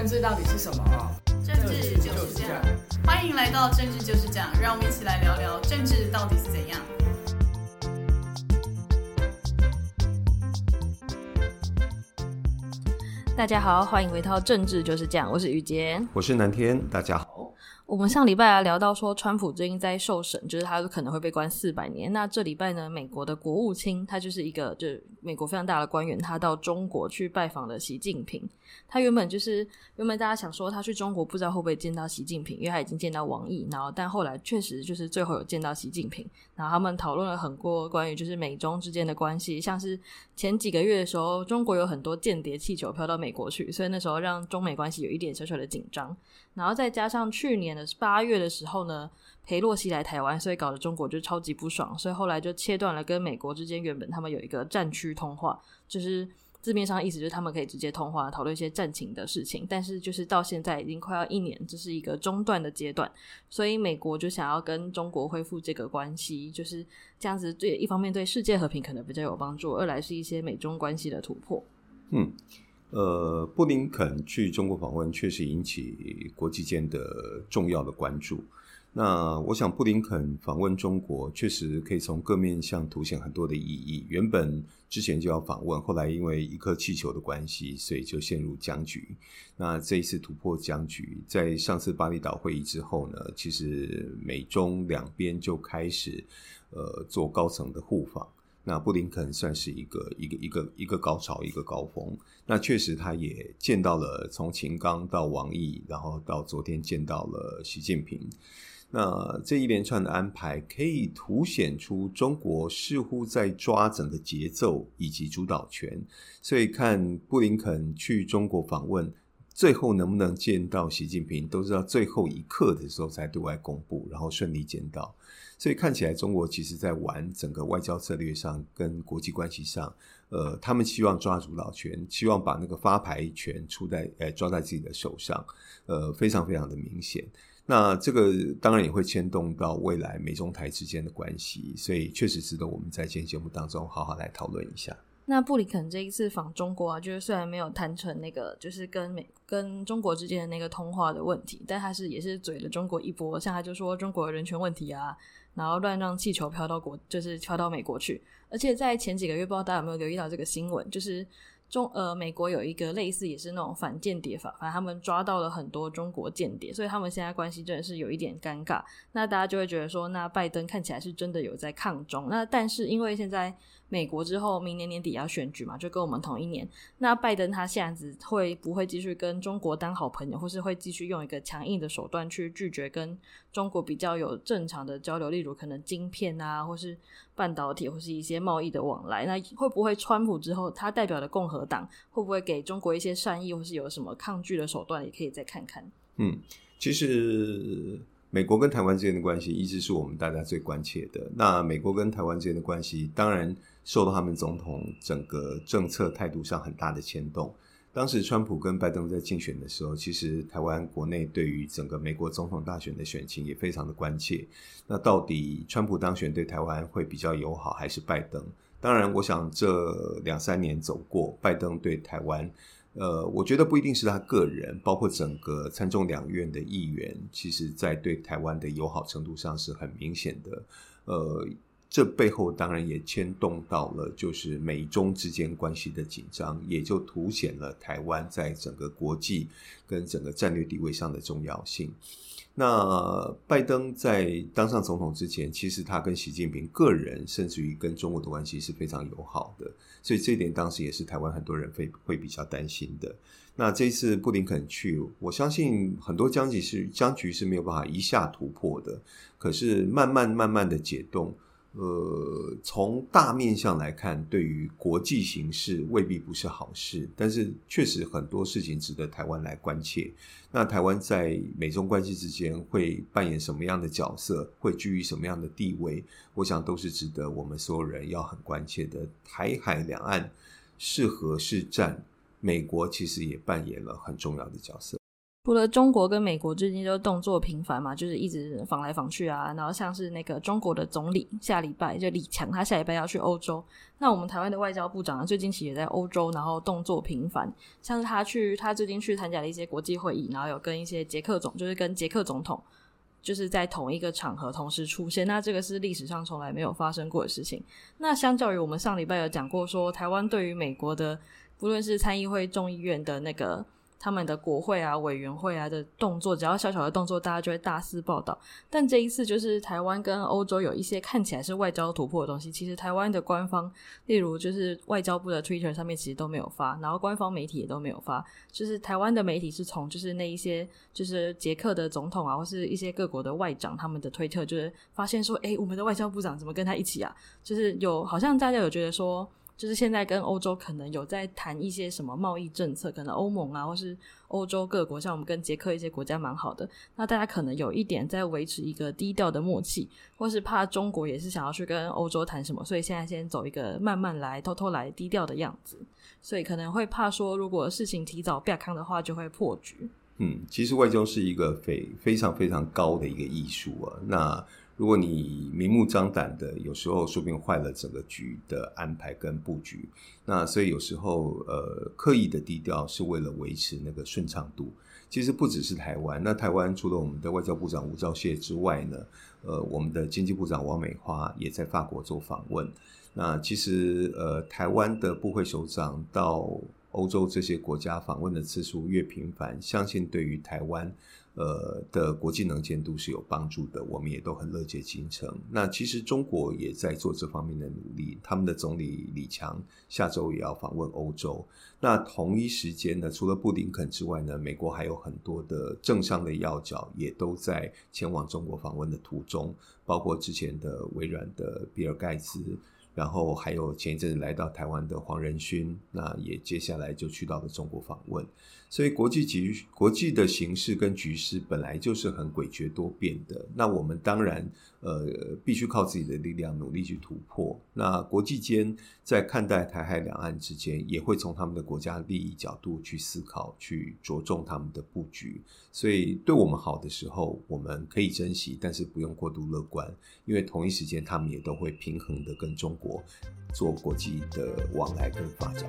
政治到底是什么？政治就是这样。欢迎来到政治就是这样，让我们一起来聊聊政治到底是怎样。大家好，欢迎回到政治就是这样，我是雨杰，我是南天，大家好。我们上礼拜啊聊到说，川普最近在受审，就是他可能会被关四百年。那这礼拜呢，美国的国务卿他就是一个就是美国非常大的官员，他到中国去拜访了习近平。他原本就是原本大家想说他去中国不知道会不会见到习近平，因为他已经见到王毅，然后但后来确实就是最后有见到习近平。然后他们讨论了很多关于就是美中之间的关系，像是前几个月的时候，中国有很多间谍气球飘到美国去，所以那时候让中美关系有一点小小的紧张。然后再加上去年的。八月的时候呢，裴洛西来台湾，所以搞得中国就超级不爽，所以后来就切断了跟美国之间原本他们有一个战区通话，就是字面上意思就是他们可以直接通话讨论一些战情的事情，但是就是到现在已经快要一年，这是一个中断的阶段，所以美国就想要跟中国恢复这个关系，就是这样子对一方面对世界和平可能比较有帮助，二来是一些美中关系的突破。嗯。呃，布林肯去中国访问确实引起国际间的重要的关注。那我想，布林肯访问中国确实可以从各面向凸显很多的意义。原本之前就要访问，后来因为一颗气球的关系，所以就陷入僵局。那这一次突破僵局，在上次巴厘岛会议之后呢，其实美中两边就开始呃做高层的互访。那布林肯算是一个一个一个一个高潮，一个高峰。那确实，他也见到了从秦刚到王毅，然后到昨天见到了习近平。那这一连串的安排，可以凸显出中国似乎在抓整个节奏以及主导权。所以看布林肯去中国访问，最后能不能见到习近平，都是到最后一刻的时候才对外公布，然后顺利见到。所以看起来，中国其实在玩整个外交策略上跟国际关系上，呃，他们希望抓主导权，希望把那个发牌权出在，呃，抓在自己的手上，呃，非常非常的明显。那这个当然也会牵动到未来美中台之间的关系，所以确实值得我们在今天节目当中好好来讨论一下。那布里肯这一次访中国啊，就是虽然没有谈成那个，就是跟美跟中国之间的那个通话的问题，但他是也是嘴了中国一波，像他就说中国人权问题啊，然后乱让气球飘到国，就是飘到美国去，而且在前几个月，不知道大家有没有留意到这个新闻，就是。中呃，美国有一个类似也是那种反间谍法，反正他们抓到了很多中国间谍，所以他们现在关系真的是有一点尴尬。那大家就会觉得说，那拜登看起来是真的有在抗中，那但是因为现在美国之后明年年底要选举嘛，就跟我们同一年，那拜登他现在会不会继续跟中国当好朋友，或是会继续用一个强硬的手段去拒绝跟中国比较有正常的交流，例如可能晶片啊，或是半导体，或是一些贸易的往来，那会不会川普之后他代表的共和党会不会给中国一些善意，或是有什么抗拒的手段，也可以再看看。嗯，其实美国跟台湾之间的关系一直是我们大家最关切的。那美国跟台湾之间的关系，当然受到他们总统整个政策态度上很大的牵动。当时川普跟拜登在竞选的时候，其实台湾国内对于整个美国总统大选的选情也非常的关切。那到底川普当选对台湾会比较友好，还是拜登？当然，我想这两三年走过，拜登对台湾，呃，我觉得不一定是他个人，包括整个参众两院的议员，其实在对台湾的友好程度上是很明显的，呃。这背后当然也牵动到了，就是美中之间关系的紧张，也就凸显了台湾在整个国际跟整个战略地位上的重要性。那拜登在当上总统之前，其实他跟习近平个人，甚至于跟中国的关系是非常友好的，所以这一点当时也是台湾很多人会会比较担心的。那这一次布林肯去，我相信很多僵局是僵局是没有办法一下突破的，可是慢慢慢慢的解冻。呃，从大面向来看，对于国际形势未必不是好事，但是确实很多事情值得台湾来关切。那台湾在美中关系之间会扮演什么样的角色，会居于什么样的地位？我想都是值得我们所有人要很关切的。台海两岸是和是战，美国其实也扮演了很重要的角色。除了中国跟美国最近就动作频繁嘛，就是一直访来访去啊。然后像是那个中国的总理下礼拜就李强，他下礼拜要去欧洲。那我们台湾的外交部长最近其实也在欧洲，然后动作频繁。像是他去，他最近去参加了一些国际会议，然后有跟一些捷克总，就是跟捷克总统，就是在同一个场合同时出现。那这个是历史上从来没有发生过的事情。那相较于我们上礼拜有讲过说，台湾对于美国的，不论是参议会、众议院的那个。他们的国会啊、委员会啊的动作，只要小小的动作，大家就会大肆报道。但这一次，就是台湾跟欧洲有一些看起来是外交突破的东西，其实台湾的官方，例如就是外交部的 Twitter 上面其实都没有发，然后官方媒体也都没有发。就是台湾的媒体是从就是那一些就是捷克的总统啊，或是一些各国的外长他们的推特，就是发现说，诶，我们的外交部长怎么跟他一起啊？就是有好像大家有觉得说。就是现在跟欧洲可能有在谈一些什么贸易政策，可能欧盟啊，或是欧洲各国，像我们跟捷克一些国家蛮好的，那大家可能有一点在维持一个低调的默契，或是怕中国也是想要去跟欧洲谈什么，所以现在先走一个慢慢来、偷偷来、低调的样子，所以可能会怕说，如果事情提早变康的话，就会破局。嗯，其实外交是一个非非常非常高的一个艺术啊，那。如果你明目张胆的，有时候说不定坏了整个局的安排跟布局。那所以有时候，呃，刻意的低调是为了维持那个顺畅度。其实不只是台湾，那台湾除了我们的外交部长吴钊燮之外呢，呃，我们的经济部长王美花也在法国做访问。那其实，呃，台湾的部会首长到欧洲这些国家访问的次数越频繁，相信对于台湾。呃的国际能见度是有帮助的，我们也都很乐见其成。那其实中国也在做这方面的努力，他们的总理李强下周也要访问欧洲。那同一时间呢，除了布林肯之外呢，美国还有很多的政商的要角也都在前往中国访问的途中，包括之前的微软的比尔盖茨。然后还有前一阵子来到台湾的黄仁勋，那也接下来就去到了中国访问。所以国际局、国际的形势跟局势本来就是很诡谲多变的。那我们当然呃必须靠自己的力量努力去突破。那国际间在看待台海两岸之间，也会从他们的国家利益角度去思考，去着重他们的布局。所以对我们好的时候，我们可以珍惜，但是不用过度乐观，因为同一时间他们也都会平衡的跟中国做国际的往来跟发展。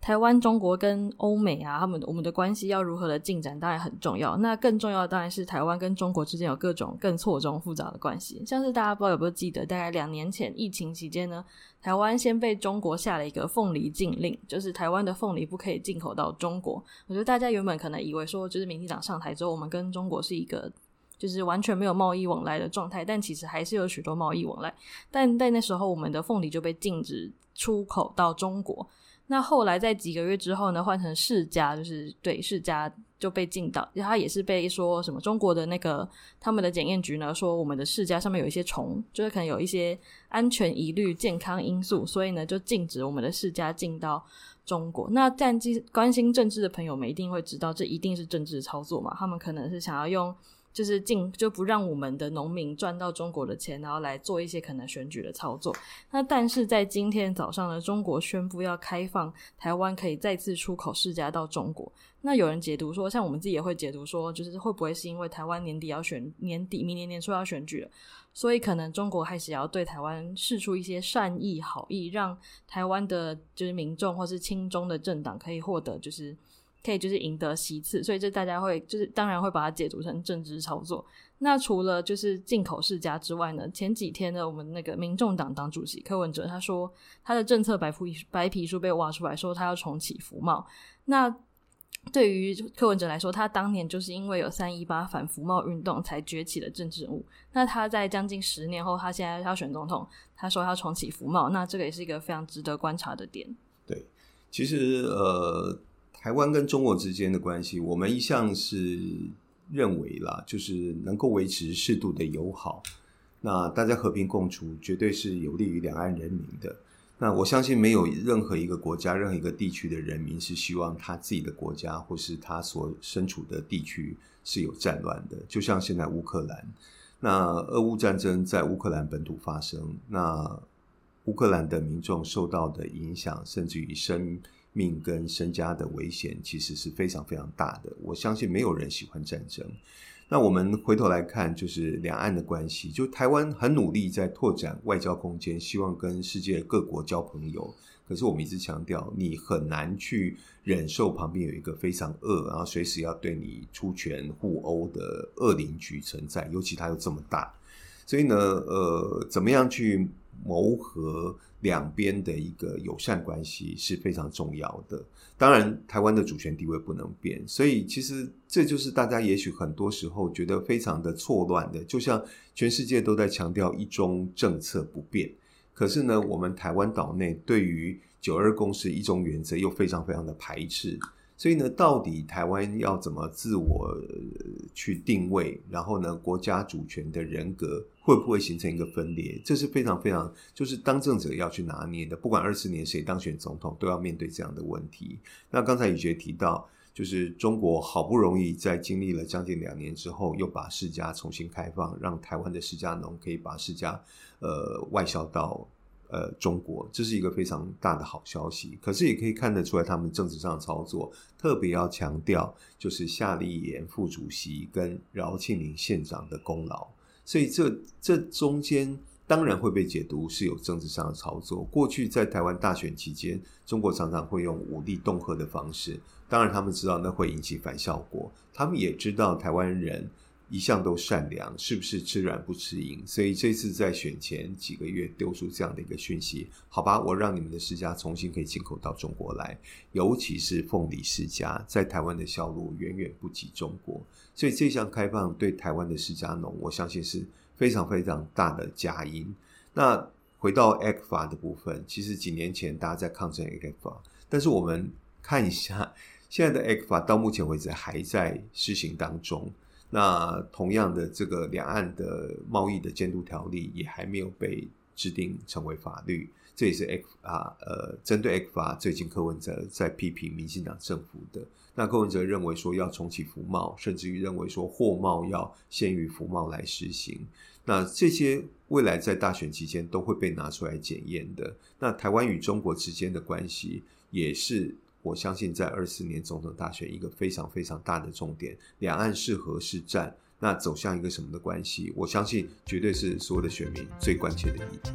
台湾、中国跟欧美啊，他们我们的关系要如何的进展，当然很重要。那更重要的当然是台湾跟中国之间有各种更错综复杂的关系。像是大家不知道有没有记得，大概两年前疫情期间呢，台湾先被中国下了一个凤梨禁令，就是台湾的凤梨不可以进口到中国。我觉得大家原本可能以为说，就是民进党上台之后，我们跟中国是一个就是完全没有贸易往来的状态，但其实还是有许多贸易往来。但在那时候，我们的凤梨就被禁止出口到中国。那后来在几个月之后呢，换成世家，就是对世家就被禁到，他也是被说什么中国的那个他们的检验局呢，说我们的世家上面有一些虫，就是可能有一些安全疑虑、健康因素，所以呢就禁止我们的世家进到中国。那战机关心政治的朋友们一定会知道，这一定是政治操作嘛，他们可能是想要用。就是进就不让我们的农民赚到中国的钱，然后来做一些可能选举的操作。那但是在今天早上呢，中国宣布要开放台湾可以再次出口释迦到中国。那有人解读说，像我们自己也会解读说，就是会不会是因为台湾年底要选年底，明年年初要选举了，所以可能中国开始要对台湾释出一些善意好意，让台湾的就是民众或是亲中的政党可以获得就是。可以就是赢得席次，所以这大家会就是当然会把它解读成政治操作。那除了就是进口世家之外呢，前几天呢，我们那个民众党党主席柯文哲他说他的政策白皮白皮书被挖出来说他要重启服贸。那对于柯文哲来说，他当年就是因为有三一八反服贸运动才崛起的政治人物。那他在将近十年后，他现在要选总统，他说要重启服贸，那这个也是一个非常值得观察的点。对，其实呃。台湾跟中国之间的关系，我们一向是认为啦，就是能够维持适度的友好，那大家和平共处，绝对是有利于两岸人民的。那我相信没有任何一个国家、任何一个地区的人民是希望他自己的国家或是他所身处的地区是有战乱的。就像现在乌克兰，那俄乌战争在乌克兰本土发生，那乌克兰的民众受到的影响，甚至于生命跟身家的危险，其实是非常非常大的。我相信没有人喜欢战争。那我们回头来看，就是两岸的关系，就台湾很努力在拓展外交空间，希望跟世界各国交朋友。可是我们一直强调，你很难去忍受旁边有一个非常恶，然后随时要对你出拳互殴的恶邻居存在，尤其它又这么大。所以呢，呃，怎么样去谋合两边的一个友善关系是非常重要的。当然，台湾的主权地位不能变，所以其实这就是大家也许很多时候觉得非常的错乱的。就像全世界都在强调一中政策不变，可是呢，我们台湾岛内对于九二共识一中原则又非常非常的排斥。所以呢，到底台湾要怎么自我去定位？然后呢，国家主权的人格会不会形成一个分裂？这是非常非常，就是当政者要去拿捏的。不管二十年谁当选总统，都要面对这样的问题。那刚才宇杰提到，就是中国好不容易在经历了将近两年之后，又把世家重新开放，让台湾的释迦农可以把世家呃外销到。呃，中国这是一个非常大的好消息，可是也可以看得出来，他们政治上的操作特别要强调，就是夏立言副主席跟饶庆林县长的功劳，所以这这中间当然会被解读是有政治上的操作。过去在台湾大选期间，中国常常会用武力恫吓的方式，当然他们知道那会引起反效果，他们也知道台湾人。一向都善良，是不是吃软不吃硬？所以这次在选前几个月丢出这样的一个讯息，好吧，我让你们的世家重新可以进口到中国来，尤其是凤梨世家，在台湾的销路远远不及中国，所以这项开放对台湾的释迦农，我相信是非常非常大的佳音。那回到 ECFA 的部分，其实几年前大家在抗争 ECFA，但是我们看一下现在的 ECFA 到目前为止还在施行当中。那同样的，这个两岸的贸易的监督条例也还没有被制定成为法律，这也是 ECFA 呃，针对 ECFA 最近柯文哲在批评民进党政府的。那柯文哲认为说要重启服贸，甚至于认为说货贸要先于服贸来实行。那这些未来在大选期间都会被拿出来检验的。那台湾与中国之间的关系也是。我相信，在二四年总统大选，一个非常非常大的重点，两岸是和是战，那走向一个什么的关系？我相信，绝对是所有的选民最关切的议题。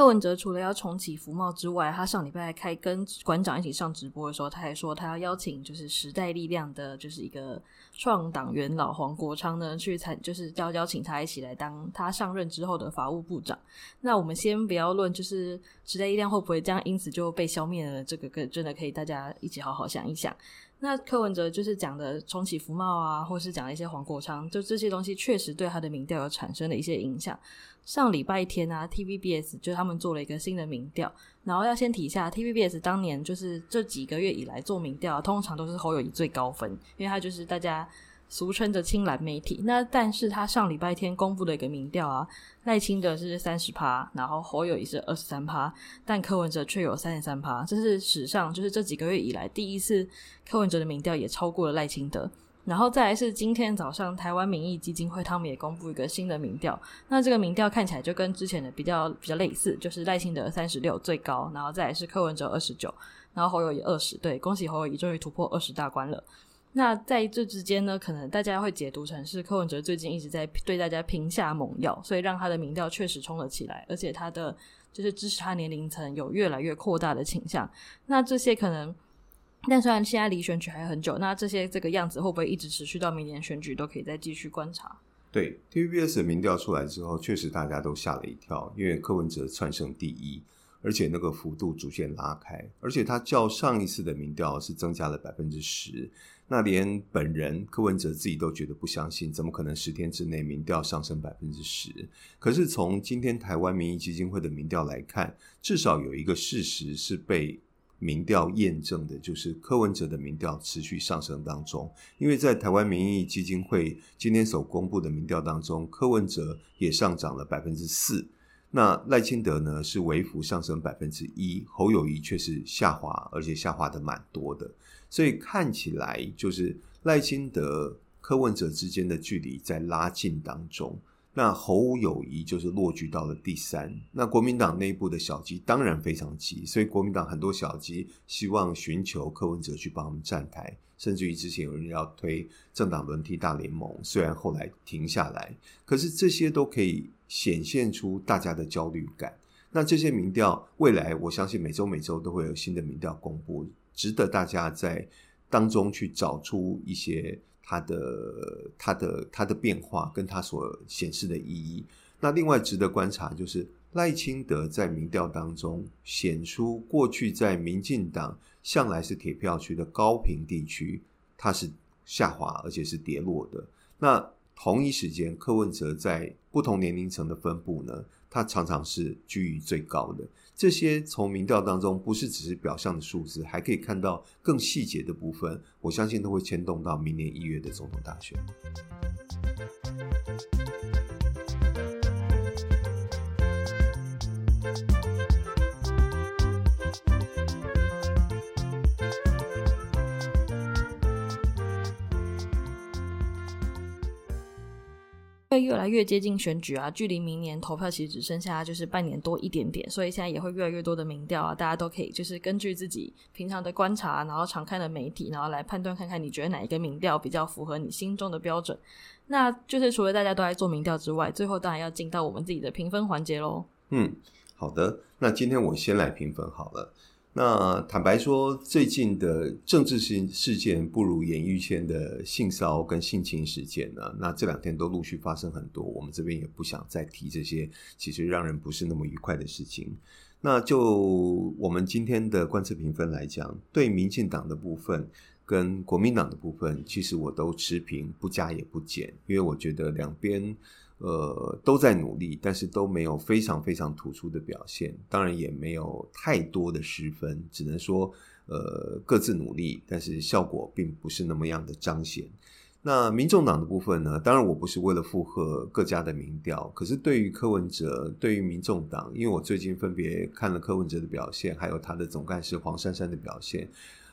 柯文哲除了要重启福茂之外，他上礼拜开跟馆长一起上直播的时候，他还说他要邀请就是时代力量的，就是一个创党元老黄国昌呢去参，就是要邀请他一起来当他上任之后的法务部长。那我们先不要论，就是时代力量会不会这样因此就被消灭了，这个个真的可以大家一起好好想一想。那柯文哲就是讲的重启福茂啊，或是讲了一些黄国昌，就这些东西确实对他的民调有产生了一些影响。上礼拜天啊，TVBS 就他们做了一个新的民调，然后要先提一下，TVBS 当年就是这几个月以来做民调，通常都是侯友谊最高分，因为他就是大家俗称的青蓝媒体。那但是他上礼拜天公布的一个民调啊，赖清德是三十趴，然后侯友宜是二十三趴，但柯文哲却有三十三趴，这是史上就是这几个月以来第一次柯文哲的民调也超过了赖清德。然后再来是今天早上台湾民意基金会他们也公布一个新的民调，那这个民调看起来就跟之前的比较比较类似，就是赖清德三十六最高，然后再来是柯文哲二十九，然后侯友宜二十，对，恭喜侯友宜终于突破二十大关了。那在这之间呢，可能大家会解读成是柯文哲最近一直在对大家评下猛药，所以让他的民调确实冲了起来，而且他的就是支持他年龄层有越来越扩大的倾向。那这些可能。但虽然现在离选举还很久，那这些这个样子会不会一直持续到明年选举，都可以再继续观察。对，TVBS 的民调出来之后，确实大家都吓了一跳，因为柯文哲窜升第一，而且那个幅度逐渐拉开，而且他较上一次的民调是增加了百分之十。那连本人柯文哲自己都觉得不相信，怎么可能十天之内民调上升百分之十？可是从今天台湾民意基金会的民调来看，至少有一个事实是被民调验证的，就是柯文哲的民调持续上升当中。因为在台湾民意基金会今天所公布的民调当中，柯文哲也上涨了百分之四，那赖清德呢是微幅上升百分之一，侯友谊却是下滑，而且下滑的蛮多的。所以看起来就是赖清德、柯文哲之间的距离在拉近当中。那侯友谊就是落居到了第三。那国民党内部的小鸡当然非常急，所以国民党很多小鸡希望寻求柯文哲去帮他们站台，甚至于之前有人要推政党轮替大联盟，虽然后来停下来，可是这些都可以显现出大家的焦虑感。那这些民调未来，我相信每周每周都会有新的民调公布。值得大家在当中去找出一些它的、它的、它的变化，跟它所显示的意义。那另外值得观察就是赖清德在民调当中显出过去在民进党向来是铁票区的高频地区，它是下滑而且是跌落的。那同一时间，柯文哲在不同年龄层的分布呢，它常常是居于最高的。这些从民调当中不是只是表象的数字，还可以看到更细节的部分。我相信都会牵动到明年一月的总统大选。越来越接近选举啊，距离明年投票其实只剩下就是半年多一点点，所以现在也会越来越多的民调啊，大家都可以就是根据自己平常的观察，然后常看的媒体，然后来判断看看你觉得哪一个民调比较符合你心中的标准。那就是除了大家都在做民调之外，最后当然要进到我们自己的评分环节喽。嗯，好的，那今天我先来评分好了。那坦白说，最近的政治性事件不如演艺圈的性骚跟性侵事件呢。那这两天都陆续发生很多，我们这边也不想再提这些其实让人不是那么愉快的事情。那就我们今天的观测评分来讲，对民进党的部分跟国民党的部分，其实我都持平，不加也不减，因为我觉得两边。呃，都在努力，但是都没有非常非常突出的表现，当然也没有太多的失分，只能说，呃，各自努力，但是效果并不是那么样的彰显。那民众党的部分呢？当然我不是为了附和各家的民调，可是对于柯文哲，对于民众党，因为我最近分别看了柯文哲的表现，还有他的总干事黄珊珊的表现。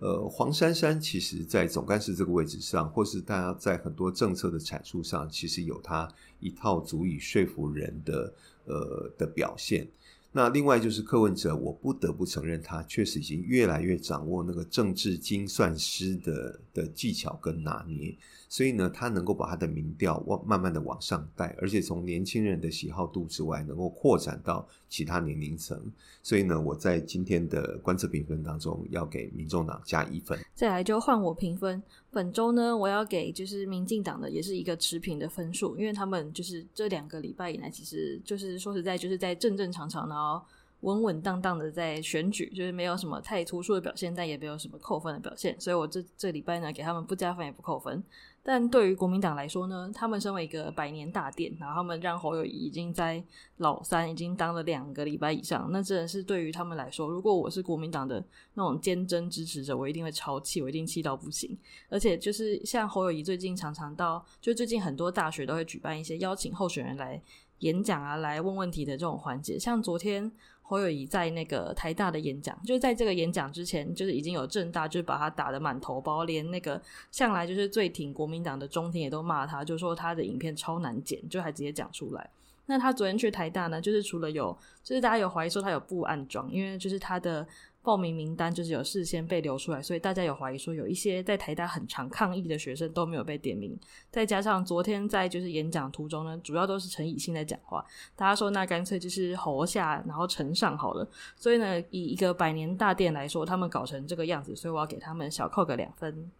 呃，黄珊珊其实，在总干事这个位置上，或是大家在很多政策的阐述上，其实有他一套足以说服人的呃的表现。那另外就是柯文哲，我不得不承认，他确实已经越来越掌握那个政治精算师的的技巧跟拿捏。所以呢，他能够把他的民调往慢慢的往上带，而且从年轻人的喜好度之外，能够扩展到其他年龄层。所以呢，我在今天的观测评分当中，要给民众党加一分。再来就换我评分，本周呢，我要给就是民进党的也是一个持平的分数，因为他们就是这两个礼拜以来，其实就是说实在就是在正正常常，然后稳稳当当的在选举，就是没有什么太突出的表现，但也没有什么扣分的表现。所以我这这礼拜呢，给他们不加分也不扣分。但对于国民党来说呢，他们身为一个百年大店，然后他们让侯友谊已经在老三已经当了两个礼拜以上，那真的是对于他们来说，如果我是国民党的那种坚贞支持者，我一定会超气，我一定气到不行。而且就是像侯友谊最近常常到，就最近很多大学都会举办一些邀请候选人来演讲啊，来问问题的这种环节，像昨天。侯友谊在那个台大的演讲，就是在这个演讲之前，就是已经有政大就是把他打得满头包，连那个向来就是最挺国民党的中庭也都骂他，就说他的影片超难剪，就还直接讲出来。那他昨天去台大呢，就是除了有，就是大家有怀疑说他有不安装，因为就是他的。报名名单就是有事先被流出来，所以大家有怀疑说有一些在台大很常抗议的学生都没有被点名。再加上昨天在就是演讲途中呢，主要都是陈以信在讲话，大家说那干脆就是侯下然后陈上好了。所以呢，以一个百年大店来说，他们搞成这个样子，所以我要给他们小扣个两分。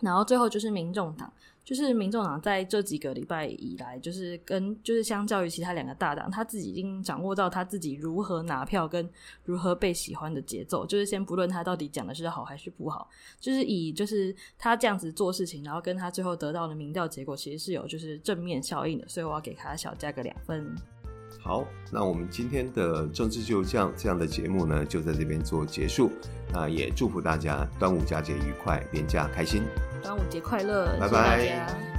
然后最后就是民众党。就是民众党在这几个礼拜以来，就是跟就是相较于其他两个大党，他自己已经掌握到他自己如何拿票跟如何被喜欢的节奏。就是先不论他到底讲的是好还是不好，就是以就是他这样子做事情，然后跟他最后得到的民调结果，其实是有就是正面效应的。所以我要给他小加个两分。好，那我们今天的政治就这样这样的节目呢，就在这边做结束。那也祝福大家端午佳节愉快，年假开心。端午节快乐，拜拜。